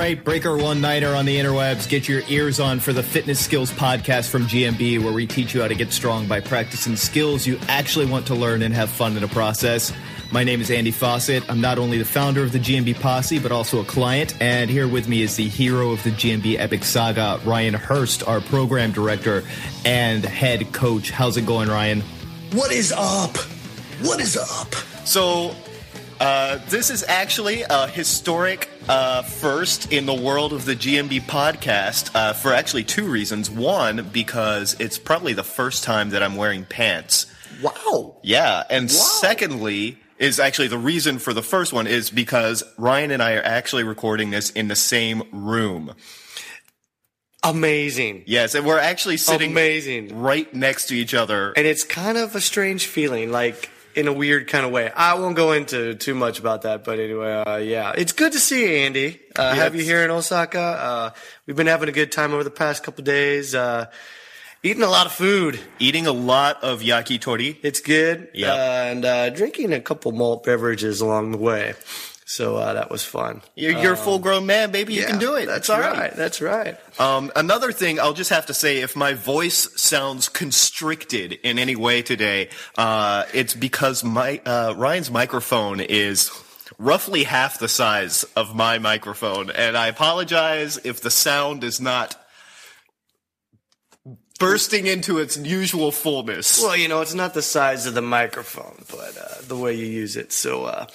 right, breaker one nighter on the interwebs. Get your ears on for the Fitness Skills podcast from GMB, where we teach you how to get strong by practicing skills you actually want to learn and have fun in the process. My name is Andy Fossett. I'm not only the founder of the GMB Posse, but also a client. And here with me is the hero of the GMB Epic Saga, Ryan Hurst, our program director and head coach. How's it going, Ryan? What is up? What is up? So, uh, this is actually a historic uh, first in the world of the GMB podcast uh, for actually two reasons. One, because it's probably the first time that I'm wearing pants. Wow. Yeah. And secondly, is actually the reason for the first one is because Ryan and I are actually recording this in the same room. Amazing. Yes, and we're actually sitting Amazing. right next to each other. And it's kind of a strange feeling, like in a weird kind of way. I won't go into too much about that, but anyway, uh, yeah, it's good to see you, Andy. Uh, Have you here in Osaka? Uh, we've been having a good time over the past couple days. Uh, eating a lot of food. Eating a lot of yakitori. It's good. Yeah. Uh, and uh, drinking a couple malt beverages along the way. So uh, that was fun. You're, you're a full grown man, baby. You can do it. That's all right. That's right. Um, another thing, I'll just have to say, if my voice sounds constricted in any way today, uh, it's because my uh, Ryan's microphone is roughly half the size of my microphone, and I apologize if the sound is not bursting into its usual fullness. Well, you know, it's not the size of the microphone, but uh, the way you use it. So, uh,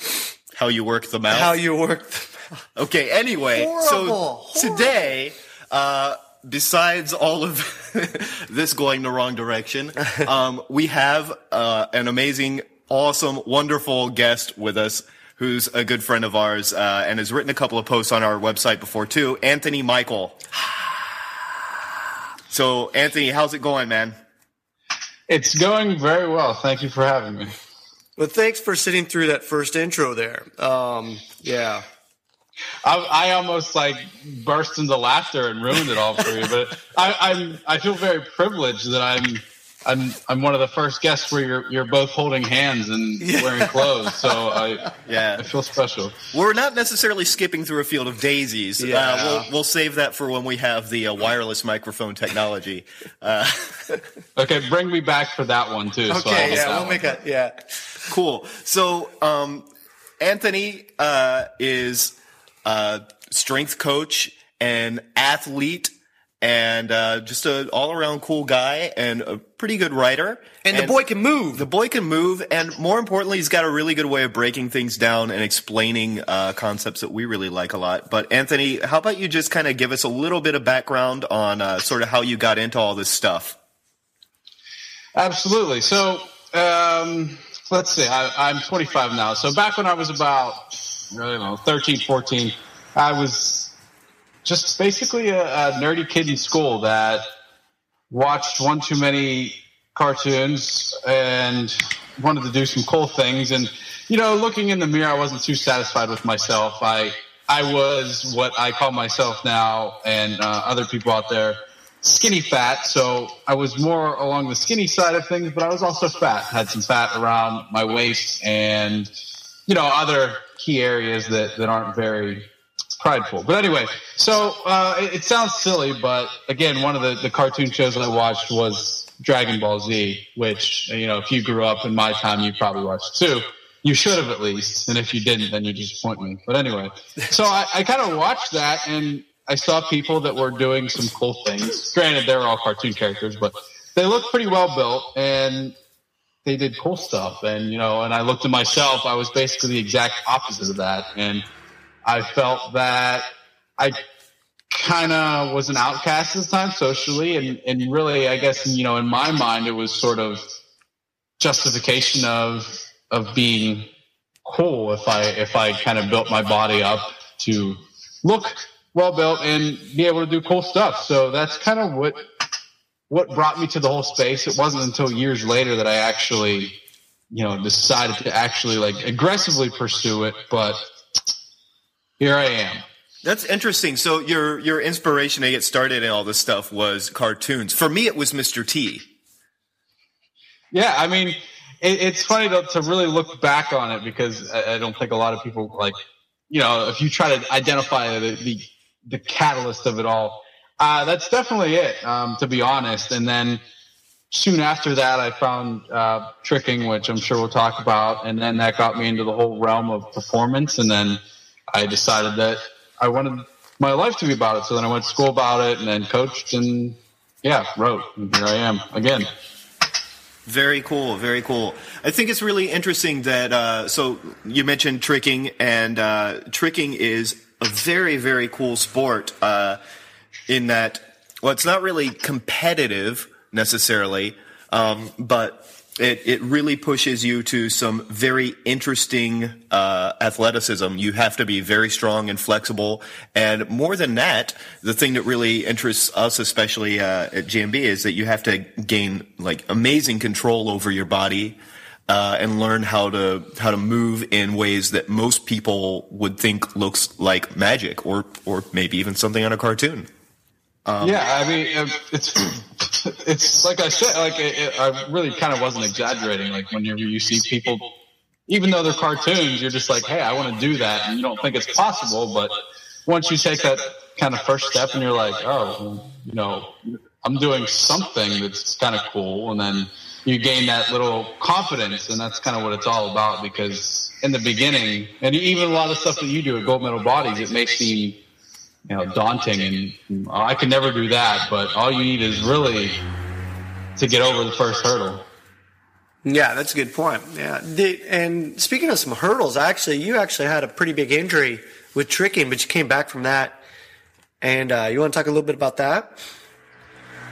How you work the mouth? how you work the Okay, anyway, Horrible, so today, uh, besides all of this going the wrong direction, um, we have uh, an amazing, awesome, wonderful guest with us who's a good friend of ours uh, and has written a couple of posts on our website before too, Anthony Mychal. So, Anthony, how's it going, man? It's going very well. Thank you for having me. Well, thanks for sitting through that first intro there. Um, yeah. I, I almost like burst into laughter and ruined it all for you, but I, I'm I feel very privileged that I'm I'm I'm one of the first guests where you're you're both holding hands and wearing clothes. So I Yeah. I feel special. We're not necessarily skipping through a field of daisies. Yeah. Uh, we'll, we'll save that for when we have the uh, wireless microphone technology. Uh, Okay, bring me back for that one too. Okay. get Yeah. We'll one. make a yeah. Cool. So, um, Anthony uh, is a strength coach and athlete, and uh, just a all around cool guy and a pretty good writer. And, the boy can move. The boy can move, and more importantly, he's got a really good way of breaking things down and explaining uh, concepts that we really like a lot. But Anthony, how about you just kind of give us a little bit of background on uh, sort of how you got into all this stuff? Absolutely. So, um, let's see. I, I'm 25 now. So back when I was about, I don't know, 13, 14, I was just basically a, a nerdy kid in school that watched one too many cartoons and wanted to do some cool things. And, you know, looking in the mirror, I wasn't too satisfied with myself. I, I was what I call myself now and uh, other people out there skinny fat. So I was more along the skinny side of things, but I was also fat. Had some fat around my waist and, you know, other key areas that, that aren't very prideful. But anyway, so uh, it, it sounds silly, but again, one of the, the cartoon shows that I watched was Dragon Ball Z, which, you know, if you grew up in my time, you probably watched too. You should have at least, and if you didn't, then you disappoint me. But anyway, so I, I kind of watched that, and I saw people that were doing some cool things. Granted, they were all cartoon characters, but they looked pretty well built, and they did cool stuff. And you know, and I looked at myself, I was basically the exact opposite of that, and I felt that I kind of was an outcast at the time socially, and and really, I guess you know, in my mind, it was sort of justification of of being cool if I if I kind of built my body up to look well built and be able to do cool stuff. So that's kind of what what brought me to the whole space. It wasn't until years later that I actually, you know, decided to actually like aggressively pursue it. But here I am. That's interesting. So your your inspiration to get started in all this stuff was cartoons. For me, it was Mr. T. Yeah, I mean, it, it's funny to, to really look back on it because I, I don't think a lot of people like, you know, if you try to identify the, the the catalyst of it all. Uh, that's definitely it, um, to be honest. And then soon after that, I found uh, tricking, which I'm sure we'll talk about, and then that got me into the whole realm of performance. And then I decided that I wanted my life to be about it. So then I went to school about it, and then coached, and yeah, wrote. And here I am again. Very cool, very cool. I think it's really interesting that uh, so you mentioned tricking, and uh, tricking is a very, very cool sport. Uh, in that, well, it's not really competitive necessarily, um, but it, it really pushes you to some very interesting uh, athleticism. You have to be very strong and flexible. And more than that, the thing that really interests us, especially uh, at GMB, is that you have to gain like amazing control over your body. Uh, and learn how to how to move in ways that most people would think looks like magic, or or maybe even something on a cartoon. Um, yeah, I mean, it's it's like I said, like it, it, I really kind of wasn't exaggerating. Like whenever you see people, even though they're cartoons, you're just like, hey, I want to do that, and you don't think it's possible. But once you take that kind of first step, and you're like, oh, you know, I'm doing something that's kind of cool, and then you gain that little confidence, and that's kind of what it's all about. Because in the beginning, and even a lot of stuff that you do at Gold Medal Bodies, it may seem you know daunting and I can never do that but all you need is really to get over the first hurdle. Yeah that's a good point. Yeah and speaking of some hurdles actually you actually had a pretty big injury with tricking but you came back from that. And uh, you want to talk a little bit about that?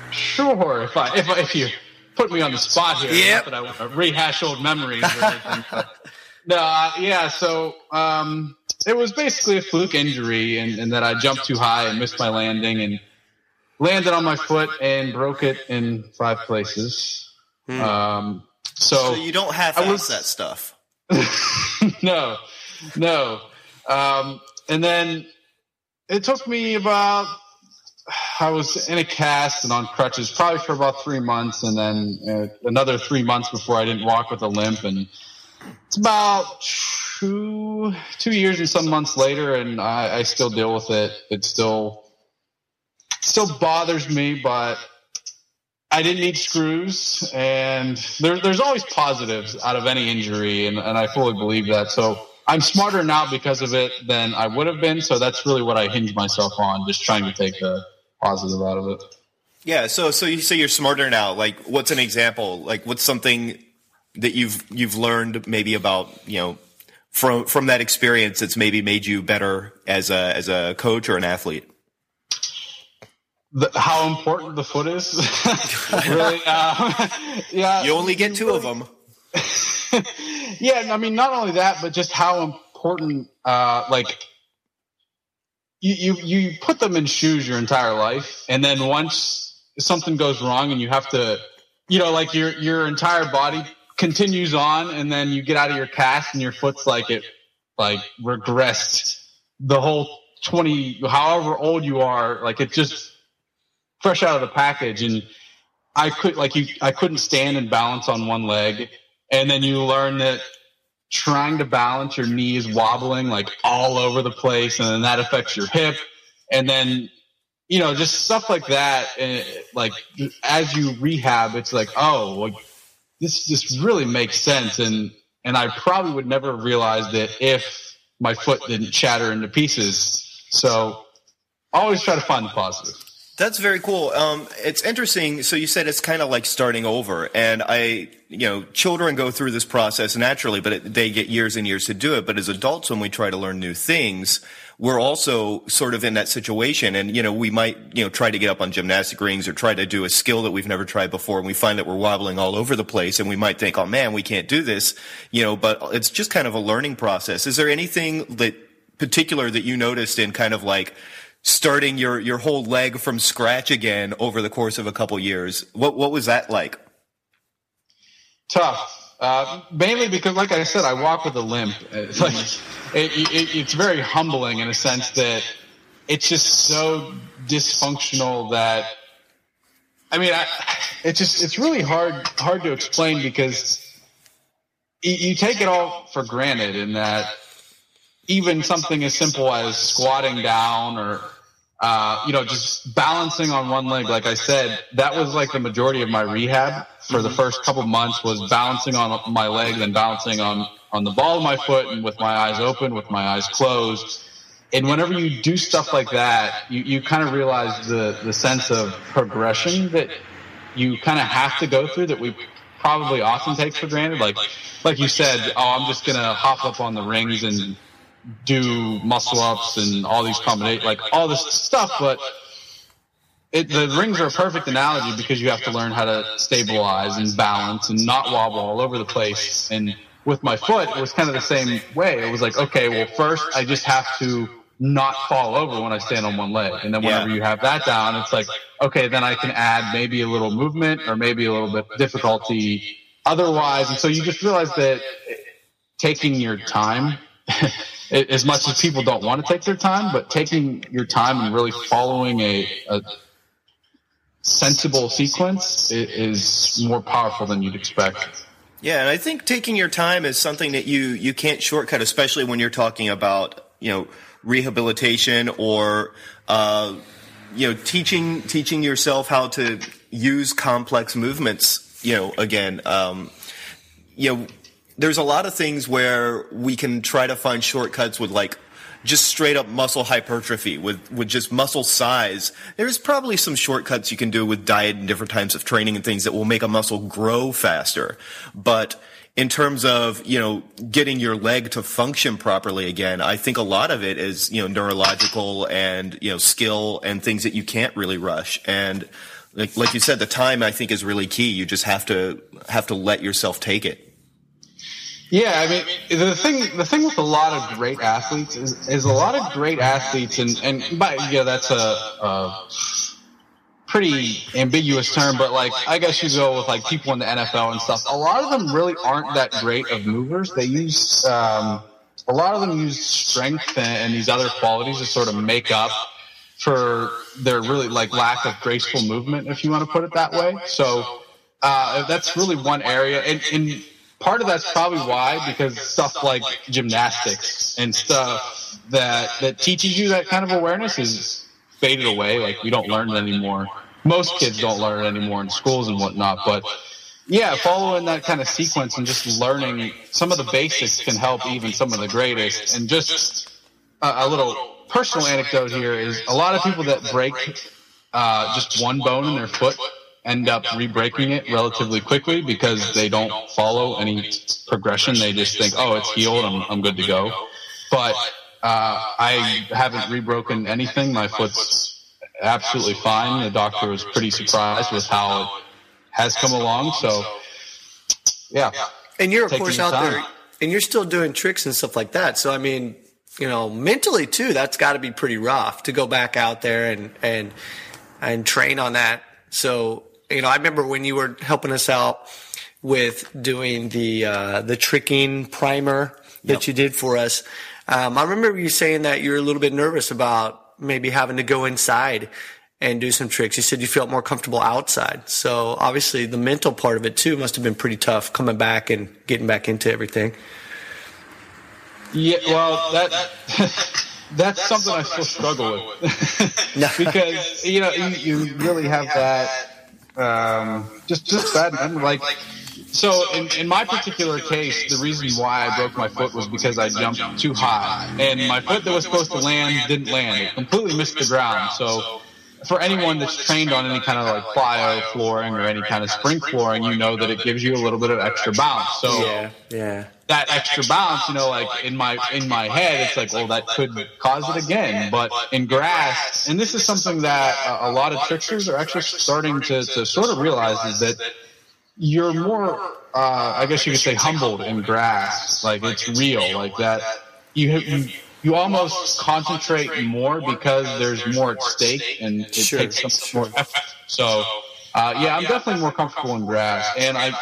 Sure if i if, I, if you put me on the spot here yep. I want to rehash old memories no uh, yeah so um it was basically a fluke injury, and, and that I jumped too high and missed my landing and landed on my foot and broke it in five places. Hmm. Um, so, so, you don't have to was, that stuff. no, no. Um, and then it took me about I was in a cast and on crutches probably for about three months, and then uh, another three months before I didn't walk with a limp. And it's about two two years and some months later, and I, I still deal with it. It still still bothers me, but I didn't need screws, and there, there's always positives out of any injury, and, and I fully believe that. So I'm smarter now because of it than I would have been. So that's really what I hinge myself on, just trying to take the positive out of it. Yeah. So so you say you're smarter now. Like, what's an example? Like, what's something that you've you've learned maybe about you know from from that experience that's maybe made you better as a as a coach or an athlete? The, how important the foot is, really? Uh, yeah, you only get two of them. yeah, I mean, not only that, but just how important, uh, like you, you you put them in shoes your entire life, and then once something goes wrong, and you have to, you know, like your your entire body continues on and then you get out of your cast and your foot's like it like regressed the whole 20 however old you are like it just fresh out of the package. And i could like you i couldn't stand and balance on one leg. And then you learn that trying to balance your knee is wobbling like all over the place and then that affects your hip. And then you know just stuff like that and like as you rehab it's like oh like this just really makes sense. And, and I probably would never have realized it if my foot didn't shatter into pieces. So always try to find the positive. That's very cool. Um, it's interesting. So you said it's kind of like starting over, and I, you know, children go through this process naturally, but it, they get years and years to do it. But as adults, when we try to learn new things, we're also sort of in that situation. And, you know, we might, you know, try to get up on gymnastic rings or try to do a skill that we've never tried before. And we find that we're wobbling all over the place and we might think, oh man, we can't do this, you know, but it's just kind of a learning process. Is there anything that particular that you noticed in kind of like, starting your, your whole leg from scratch again over the course of a couple years. What, what was that like? Tough. Uh, mainly because, like I said, I walk with a limp. It's like it, it, it's very humbling in a sense that it's just so dysfunctional that I mean, I, it's just it's really hard hard to explain because you, you take it all for granted in that even something as simple as squatting down or uh, you know, just balancing on one leg. Like I said, that was like the majority of my rehab for the first couple months was balancing on my leg, then balancing on on the ball of my foot, and with my eyes open, with my eyes closed. And whenever you do stuff like that, you, you kind of realize the, the sense of progression that you kind of have to go through that we probably often take for granted. Like, like you said, oh, I'm just going to hop up on the rings and do muscle ups and all these combinations, like all this stuff. But it, the rings are a perfect analogy because you have to learn how to stabilize and balance and not wobble all over the place. And with my foot, it was kind of the same way. It was like, okay, well, first I just have to not fall over when I stand on one leg. And then whenever Yeah. you have that down, it's like, okay, then I can add maybe a little movement or maybe a little bit of difficulty otherwise. And so you just realize that taking your time, as much as people don't want to take their time, but taking your time and really following a, a sensible sequence is more powerful than you'd expect. Yeah, and I think taking your time is something that you you can't shortcut, especially when you're talking about you know rehabilitation or uh, you know teaching teaching yourself how to use complex movements. You know, again, um, you know, there's a lot of things where we can try to find shortcuts with like just straight up muscle hypertrophy with, with just muscle size. There's probably some shortcuts you can do with diet and different types of training and things that will make a muscle grow faster. But in terms of, you know, getting your leg to function properly again, I think a lot of it is, you know, neurological and, you know, skill and things that you can't really rush. And like, like you said, the time I think is really key. You just have to, have to let yourself take it. Yeah, I mean the thing the thing with a lot of great athletes is, is a lot of great athletes and and by yeah that's a, a pretty ambiguous term, but like I guess you go with like people in the NFL and stuff. A lot of them really aren't that great of movers. They use um, a lot of them use strength and, and these other qualities to sort of make up for their really like lack of graceful movement, if you want to put it that way. So uh, that's really one area, and, and part of that's probably why because stuff like gymnastics and stuff that that teaches you that kind of awareness is faded away. Like we don't learn it anymore. Most kids don't learn it anymore in schools and whatnot, but. Yeah, following that kind of sequence and just learning some of the basics can help even some of the greatest. And just a, a little personal anecdote here is a lot of people that break uh, just one bone in their foot end up re-breaking it relatively quickly because they don't follow any progression. They just think, oh, it's healed. I'm, I'm good to go. But uh, I haven't rebroken anything. My foot's absolutely fine. The doctor was pretty surprised with how it has come along. So, yeah. And you're of course out time. there, and you're still doing tricks and stuff like that. So I mean, you know, mentally too, that's got to be pretty rough to go back out there and and and train on that. So you know, I remember when you were helping us out with doing the uh, the tricking primer that you did for us. Um, I remember you saying that you were a little bit nervous about maybe having to go inside and do some tricks. You said you felt more comfortable outside. So obviously the mental part of it too must have been pretty tough coming back and getting back into everything. Yeah, well, that that's something I still struggle with because you know you, you really have that um, just just and like so in, in my particular case the reason why I broke my foot was because I jumped too high and my foot that was supposed to land didn't land it completely missed the ground so for anyone that's trained on any kind of like plyo flooring or any kind of spring flooring, you know that it gives you a little bit of extra bounce. So Yeah, yeah. That extra bounce, you know, like in my in my head, it's like, well, that could cause it again. But in grass, and this is something that a, lot of tricksters are actually starting to, to sort of realize is that you're more, uh, I guess you could say, humbled in grass. Like it's real, like that. You you you almost concentrate more because there's more at stake, and it takes some more effort. So, uh, yeah, I'm definitely more comfortable in grass, and I.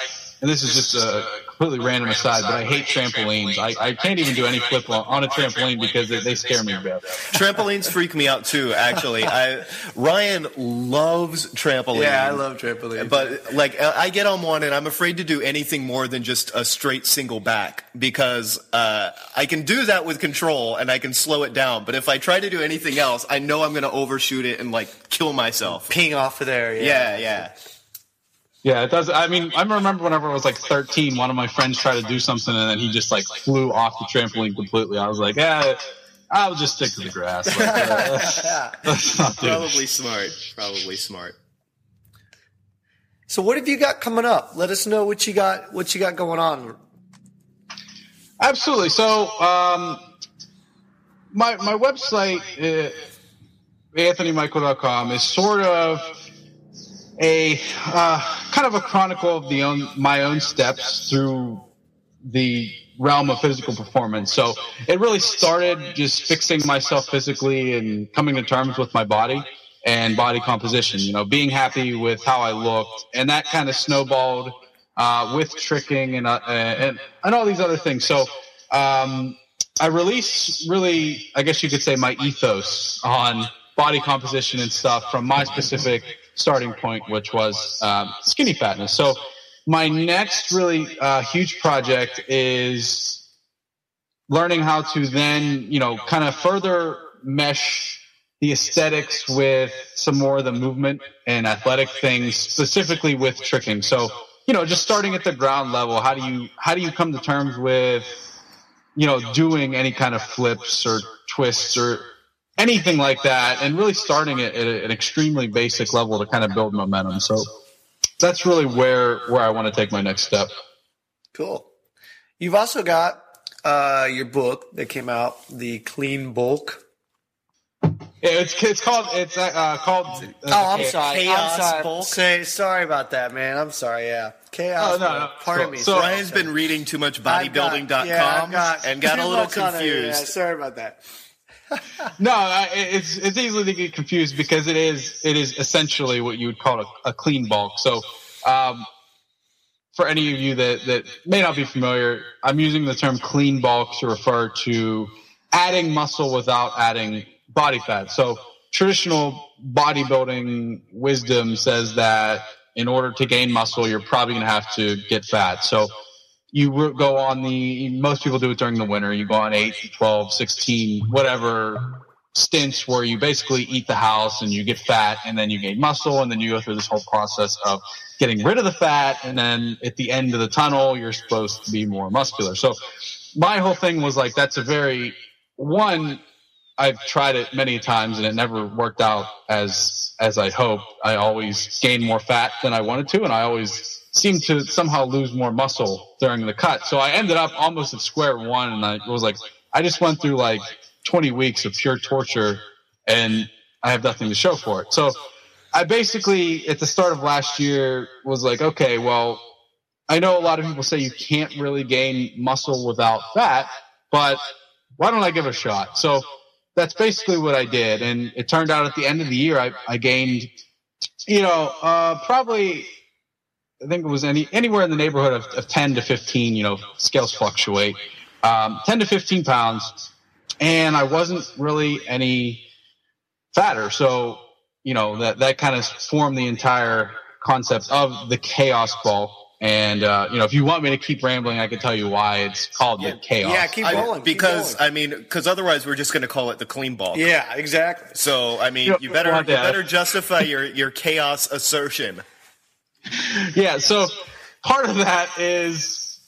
And this is just a completely random aside, but I hate trampolines. I, I can't even do any flip on, on a trampoline because they, they scare me to death. Trampolines freak me out too. Actually, I Ryan loves trampolines. Yeah, I love trampolines. But like, I get on one and I'm afraid to do anything more than just a straight single back because uh, I can do that with control and I can slow it down. But if I try to do anything else, I know I'm going to overshoot it and like kill myself. ping off of there. Yeah. Yeah, yeah. Yeah, it does. I mean, I remember whenever I was like 13, one of my friends tried to do something and then he just like flew off the trampoline completely. I was like, yeah, I'll just stick to the grass. Like, uh, let's, let's not do it. Probably smart. Probably smart. So what have you got coming up? Let us know what you got. What you got going on? Absolutely. So, um, my my website, uh, AnthonyMychal.com, is sort of a uh, kind of a chronicle of the own my own steps through the realm of physical performance. So it really started just fixing myself physically and coming to terms with my body and body composition. You know, being happy with how I looked, and that kind of snowballed uh, with tricking and, uh, and and all these other things. So um, I released really, I guess you could say, my ethos on body composition and stuff from my specific starting point, which was um, skinny fatness. So my next really uh, huge project is learning how to then, you know, kind of further mesh the aesthetics with some more of the movement and athletic things, specifically with tricking. So, you know, just starting at the ground level, how do you how do you come to terms with, you know, doing any kind of flips or twists or anything like that, and really starting it at an extremely basic level to kind of build momentum. So that's really where where I want to take my next step. Cool. You've also got uh, your book that came out, the Clean Bulk. Yeah, it's it's called it's uh, called. Uh, Oh, I'm sorry. Chaos I'm sorry. Bulk? Say sorry about that, man. I'm sorry. Yeah, chaos. Oh, no, no. Pardon So- me. So Ryan's been reading too much bodybuilding.com yeah, and got a little confused. on. Yeah, sorry about that. No, I- it's it's easily to get confused because it is it is essentially what you would call a, a clean bulk. So, um, for any of you that that may not be familiar, I'm using the term clean bulk to refer to adding muscle without adding body fat. So, traditional bodybuilding wisdom says that in order to gain muscle, you're probably going to have to get fat. So, you go on the most people do it during the winter you go on 8 12 16 whatever stints where you basically eat the house and you get fat and then you gain muscle and then you go through this whole process of getting rid of the fat and then at the end of the tunnel you're supposed to be more muscular so my whole thing was like that's a very one I've tried it many times and it never worked out as as I hoped. I always gained more fat than I wanted to, and I always seemed to somehow lose more muscle during the cut. So I ended up almost at square one, and I was like, I just went through like 20 weeks of pure torture, and I have nothing to show for it. So I basically at the start of last year was like, okay, well, I know a lot of people say you can't really gain muscle without fat, but why don't I give it a shot? So that's basically what I did. And it turned out at the end of the year, I, I gained, you know, uh, probably, I think it was any, anywhere in the neighborhood of, of 10 to 15, you know, scales fluctuate, um, 10 to 15 pounds. And I wasn't really any fatter. So, you know, that, that kind of formed the entire concept of the chaos bulk. And, uh, you know, if you want me to keep rambling, I can tell you why it's called the chaos. Yeah, keep I- rolling. keep because. I mean, because otherwise we're just going to call it the clean bulk. yeah, exactly. So I mean, You you better you better justify your your chaos assertion. yeah so part of that is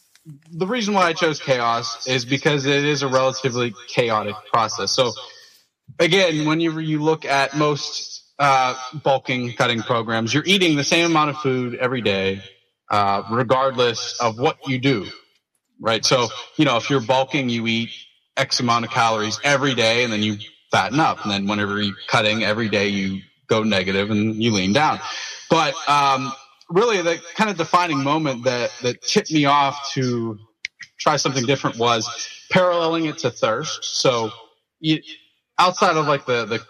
the reason why i chose chaos is because it is a relatively chaotic process. So again whenever you look at most uh, bulking cutting programs you're eating the same amount of food every day uh, regardless of what you do right? So you know if you're bulking you eat x amount of calories every day and then you fatten up. And then whenever you're cutting every day you go negative and you lean down. But um, really the kind of defining moment that that tipped me off to try something different was paralleling it to thirst. So you, outside of like the the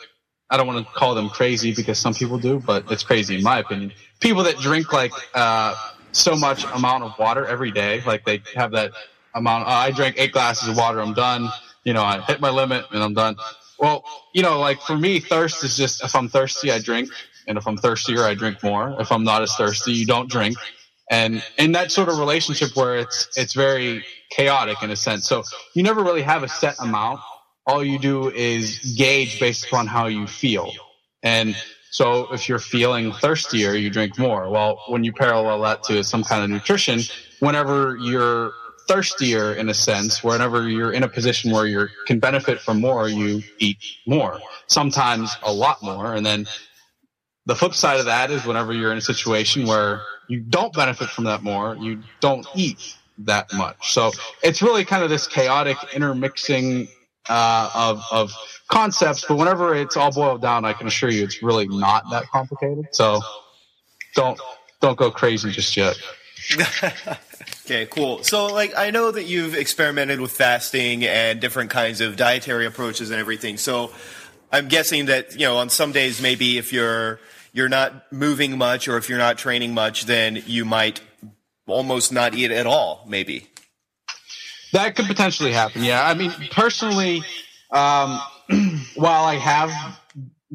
I don't want to call them crazy because some people do, but it's crazy in my opinion. People that drink like uh, so much amount of water every day. Like they have that amount. Uh, I drank eight glasses of water. I'm done. You know, I hit my limit and I'm done. Well, you know, like for me, thirst is just if I'm thirsty, I drink, and if I'm thirstier, I drink more. If I'm not as thirsty, you don't drink. And in that sort of relationship where it's it's very chaotic in a sense. So you never really have a set amount. All you do is gauge based upon how you feel. And so if you're feeling thirstier, you drink more. Well, when you parallel that to some kind of nutrition, whenever you're thirstier in a sense, whenever you're in a position where you can benefit from more, you eat more. Sometimes a lot more. And then the flip side of that is whenever you're in a situation where you don't benefit from that more, you don't eat that much. So it's really kind of this chaotic intermixing uh, of, of concepts, but whenever it's all boiled down, I can assure you it's really not that complicated. So don't don't go crazy just yet. okay, cool. So, like, I know that you've experimented with fasting and different kinds of dietary approaches and everything. So, I'm guessing that you know on some days maybe if you're you're not moving much or if you're not training much, then you might almost not eat at all. Maybe that could potentially happen. Yeah, I mean, personally, um, while I have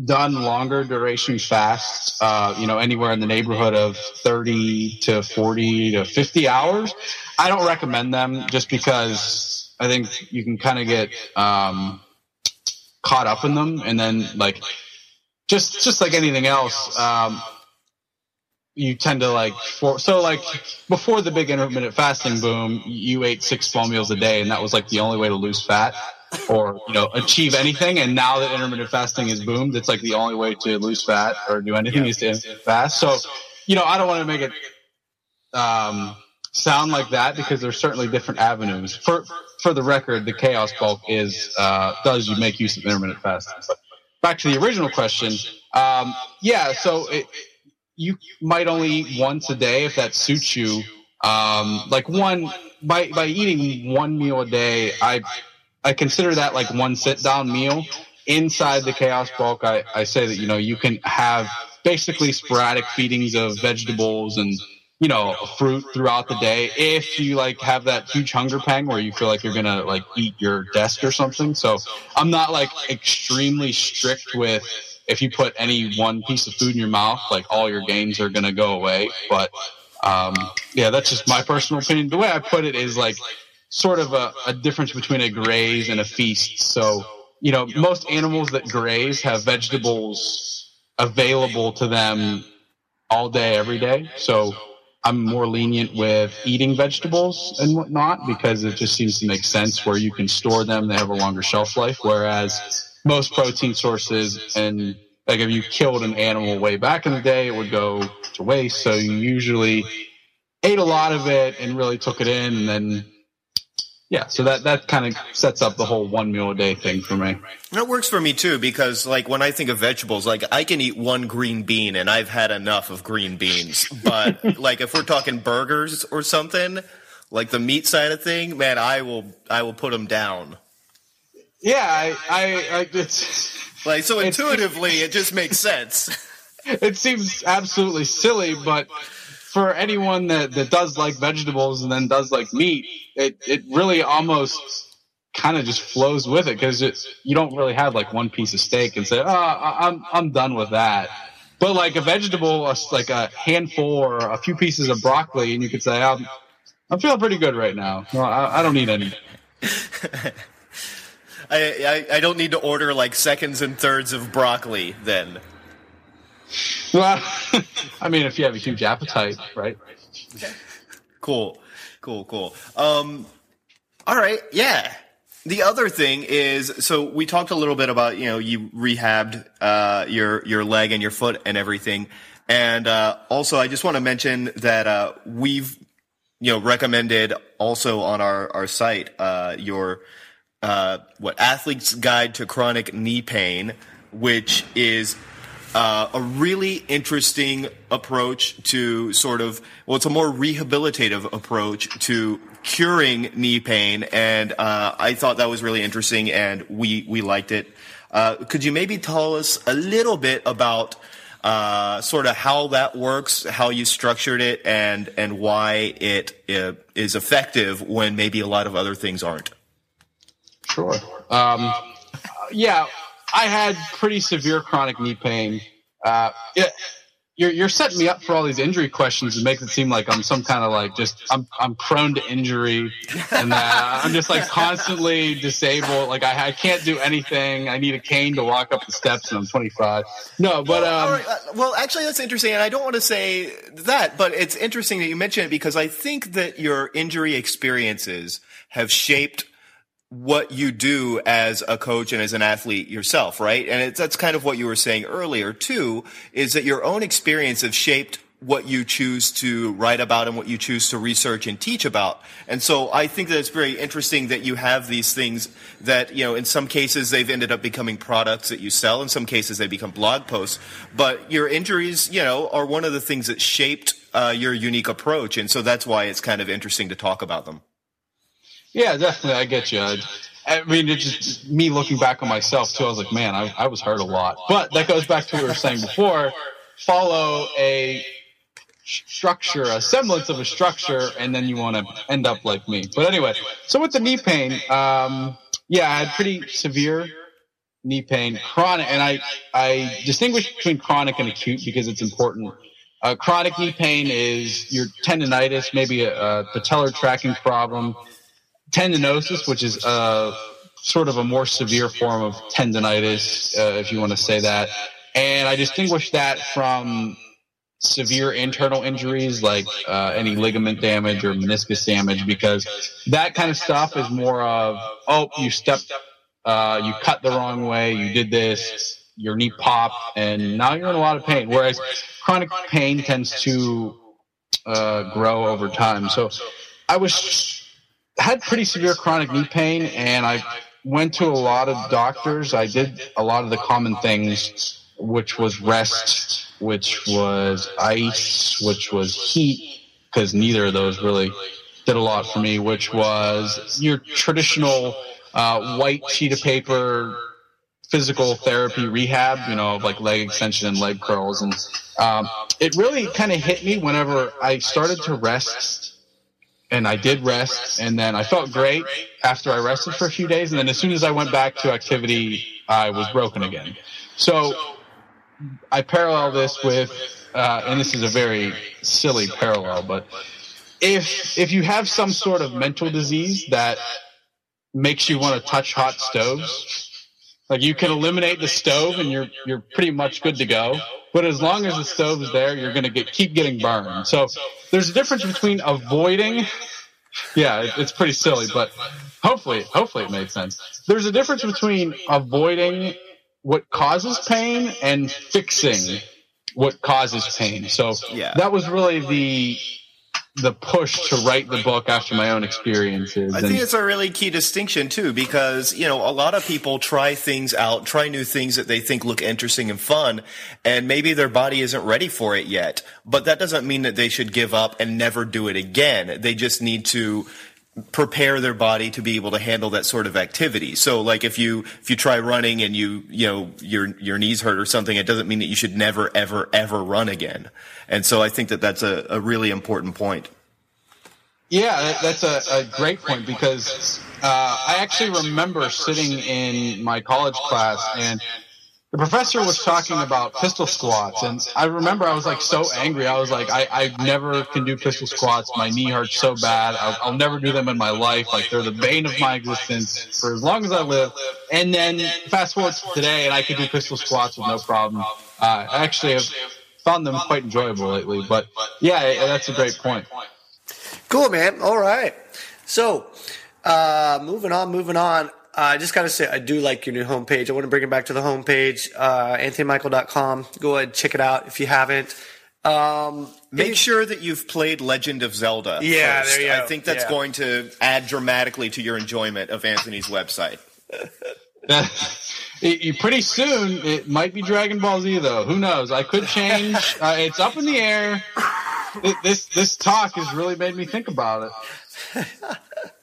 done longer duration fasts, uh, you know, anywhere in the neighborhood of 30 to 40 to 50 hours, I don't recommend them just because I think you can kind of get, um, caught up in them and then like, just, just like anything else, um, you tend to like for so like before the big intermittent fasting boom you ate six small meals a day and that was like the only way to lose fat or you know achieve anything. And now that intermittent fasting is boomed, it's like the only way to lose fat or do anything yeah. is to fast. So, you know, I don't want to make it um, sound like that because there's certainly different avenues. For for the record, the chaos bulk is uh, does you make use of intermittent fasting. But back to the original question, um, yeah. So it, you might only eat once a day if that suits you. Um, like one by by eating one meal a day, I I consider that like one sit down meal. Inside the chaos bulk, I, I say that, you know, you can have basically sporadic feedings of vegetables and, you know, fruit throughout the day. If you like have that huge hunger pang where you feel like you're going to like eat your desk or something. So I'm not like extremely strict with if you put any one piece of food in your mouth, like all your gains are going to go away. But, um, yeah, that's just my personal opinion. The way I put it is like, sort of a, a difference between a graze and a feast. So, you know, most animals that graze have vegetables available to them all day, every day. So I'm more lenient with eating vegetables and whatnot because it just seems to make sense where you can store them. They have a longer shelf life. Whereas most protein sources and like if you killed an animal way back in the day, it would go to waste. So you usually ate a lot of it and really took it in and then yeah, so that that kind of sets up the whole one meal a day thing for me. That works for me too because like when I think of vegetables, like I can eat one green bean and I've had enough of green beans. But like if we're talking burgers or something, like the meat side of thing, man, I will I will put them down. Yeah, I I, I it's like so intuitively it just makes sense. It seems absolutely silly, but for anyone that, that does like vegetables and then does like meat, it, it really almost kind of just flows with it because you don't really have like one piece of steak and say, oh, I'm, I'm done with that. But like a vegetable, like a handful or a few pieces of broccoli, and you could say, I'm, I'm feeling pretty good right now. No, I, I don't need any. I, I, I don't need to order like seconds and thirds of broccoli then. Well, I mean, if you have a huge appetite, right? Cool, cool, cool. Um, all right, yeah. The other thing is, so we talked a little bit about, you know, you rehabbed uh, your your leg and your foot and everything, and uh, also I just want to mention that uh, we've, you know, recommended also on our our site uh, your uh, what athlete's guide to chronic knee pain, which is uh, a really interesting approach to sort of well, it's a more rehabilitative approach to curing knee pain, and uh, I thought that was really interesting, and we we liked it. Uh, could you maybe tell us a little bit about uh, sort of how that works, how you structured it, and and why it uh, effective when maybe a lot of other things aren't. Sure. Um, yeah, I had pretty severe chronic knee pain. Uh, it, you're you're setting me up for all these injury questions and makes it seem like I'm some kind of like just I'm I'm prone to injury and uh, I'm just like constantly disabled. Like I, I can't do anything. I need a cane to walk up the steps and I'm 25. No, but um, right, uh, well, actually, that's interesting, and I don't want to say that, but it's interesting that you mention it because I think that your injury experiences have shaped what you do as a coach and as an athlete yourself, right? And that's kind of what you were saying earlier too, is that your own experience have shaped what you choose to write about and what you choose to research and teach about. And so I think that it's very interesting that you have these things that, you know, in some cases they've ended up becoming products that you sell. In some cases they become blog posts. But your injuries, you know, are one of the things that shaped uh, your unique approach. And so that's why it's kind of interesting to talk about them. Yeah, definitely. I get you. I, mean, it's just me looking back on myself too. I was like, man, I, I was hurt a lot. But that goes back to what we were saying before. Follow a structure, a semblance of a structure, and then you want to end up like me. But anyway, so with the knee pain, um, yeah, I had pretty severe knee pain, chronic, and I I distinguish between chronic and acute because it's important. Uh, chronic knee pain is your tendonitis, maybe a, a patellar tracking problem, tendinosis, which is uh, sort of a more severe form of tendonitis, uh, if you want to say that. And I distinguish that from severe internal injuries like uh, any ligament damage or meniscus damage because that kind of stuff is more of, oh, you stepped, uh, you cut the wrong way, you did this, your knee popped, and now you're in a lot of pain. Whereas chronic pain tends to uh, grow over time. So I was had pretty severe chronic knee pain, and I went to a lot of doctors. I did a lot of the common things, which was rest, which was ice, which was heat, because neither of those really did a lot for me. Which was your traditional uh, white sheet of paper physical therapy rehab, you know, like leg extension and leg curls. And um, it really kind of hit me whenever I started to rest. And I did rest, and then I felt great after I rested for a few days. And then as soon as I went back to activity, I was broken again. So I parallel this with, uh, and this is a very silly parallel, but if if you have some sort of mental disease that makes you want to touch hot stoves, like you can eliminate the stove and you're you're pretty much good to go. But as long as the stove is there, you're going to get keep getting burned. So there's a difference between avoiding. Yeah, it's pretty silly, but hopefully, hopefully it made sense. There's a difference between avoiding what causes pain and fixing what causes pain. So Yeah. that was really the the push to write the book after my own experiences. I And- think it's a really key distinction too, because you know a lot of people try things out, try new things that they think look interesting and fun, and maybe their body isn't ready for it yet. But that doesn't mean that they should give up and never do it again. They just need to prepare their body to be able to handle that sort of activity. So like if you if you try running and you you know your your knees hurt or something, it doesn't mean that you should never ever ever run again. And so I think that that's a, a really important point. Yeah, that's a, a great point because uh, I actually remember sitting in my college class and the professor was talking about pistol squats, and I remember I was like so angry. I was like, I, I never can do pistol squats. My knee hurts so bad. I'll, I'll never do them in my life. Like they're the bane of my existence for as long as I live. And then fast forward to today, and I can do pistol squats with no problem. Uh, I actually have found them quite enjoyable lately. But yeah, that's a great point. Cool, man. All right. So, uh, moving on, moving on. Uh, I just got to say, I do like your new homepage. I want to bring it back to the homepage, uh, anthonymychal.com. Go ahead, check it out if you haven't. Um, Make sure that you've played Legend of Zelda. Yeah, first. there you I go. think that's Yeah. going to add dramatically to your enjoyment of Anthony's website. It- it- pretty soon, it might be Dragon Ball Z, though. Who knows? I could change. Uh, it's up in the air. This this talk has really made me think about it.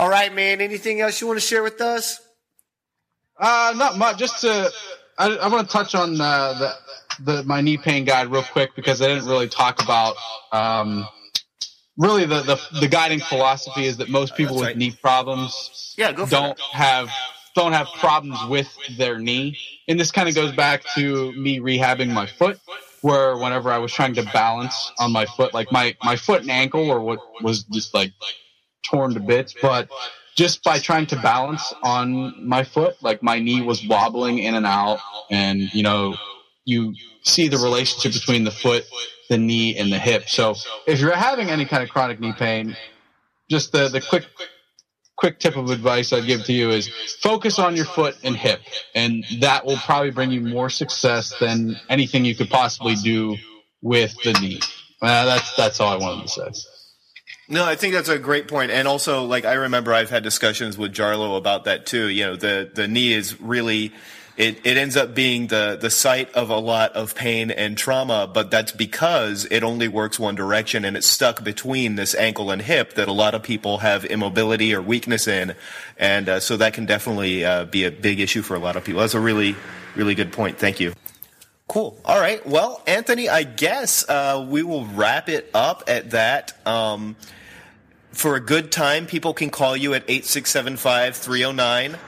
all right, man. Anything else you want to share with us? Uh, not much. Just to, I, I want to touch on uh, the, the my knee pain guide real quick because I didn't really talk about. Um, really, the, the the guiding philosophy is that most people with knee problems Yeah, don't have don't have problems with their knee, and this kind of goes back to me rehabbing my foot, where whenever I was trying to balance on my foot, like my my foot and ankle, or what was just like torn to bits, but just by trying to balance on my foot, like my knee was wobbling in and out, and you know, you see the relationship between the foot, the knee, and the hip. So if you're having any kind of chronic knee pain, just the the quick quick tip of advice I'd give to you is focus on your foot and hip, and that will probably bring you more success than anything you could possibly do with the knee. Uh, that's that's all I wanted to say. No, I think that's a great point. And also, like, I remember I've had discussions with Jarlo about that too. You know, the, the knee is really, it, it ends up being the, the site of a lot of pain and trauma, but that's because it only works one direction and it's stuck between this ankle and hip that a lot of people have immobility or weakness in. And uh, so that can definitely uh, be a big issue for a lot of people. That's a really, really good point. Thank you. Cool. All right. Well, Anthony, I guess uh, we will wrap it up at that. Um, for a good time, people can call you at 8675-309.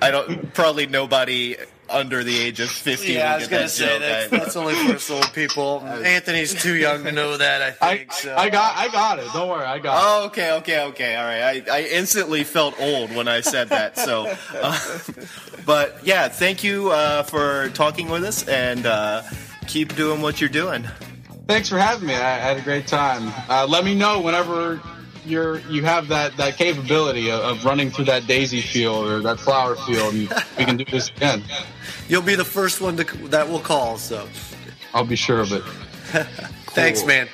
I don't, probably nobody under the age of 50 Yeah, I was gonna that say joke. that's, that's only for old people. Anthony's too young to know that. I I, think so. I got I got it. Don't worry, I got Oh, okay, okay, okay. All right. I, I instantly felt old when I said that. So, uh, but yeah, thank you uh, for talking with us and uh, keep doing what you're doing. Thanks for having me. I, I had a great time. Uh, let me know whenever you're you have that that capability of, of running through that daisy field or that flower field, and we can do this again. You'll be the first one to, that will call. So, I'll be sure of it. thanks, man.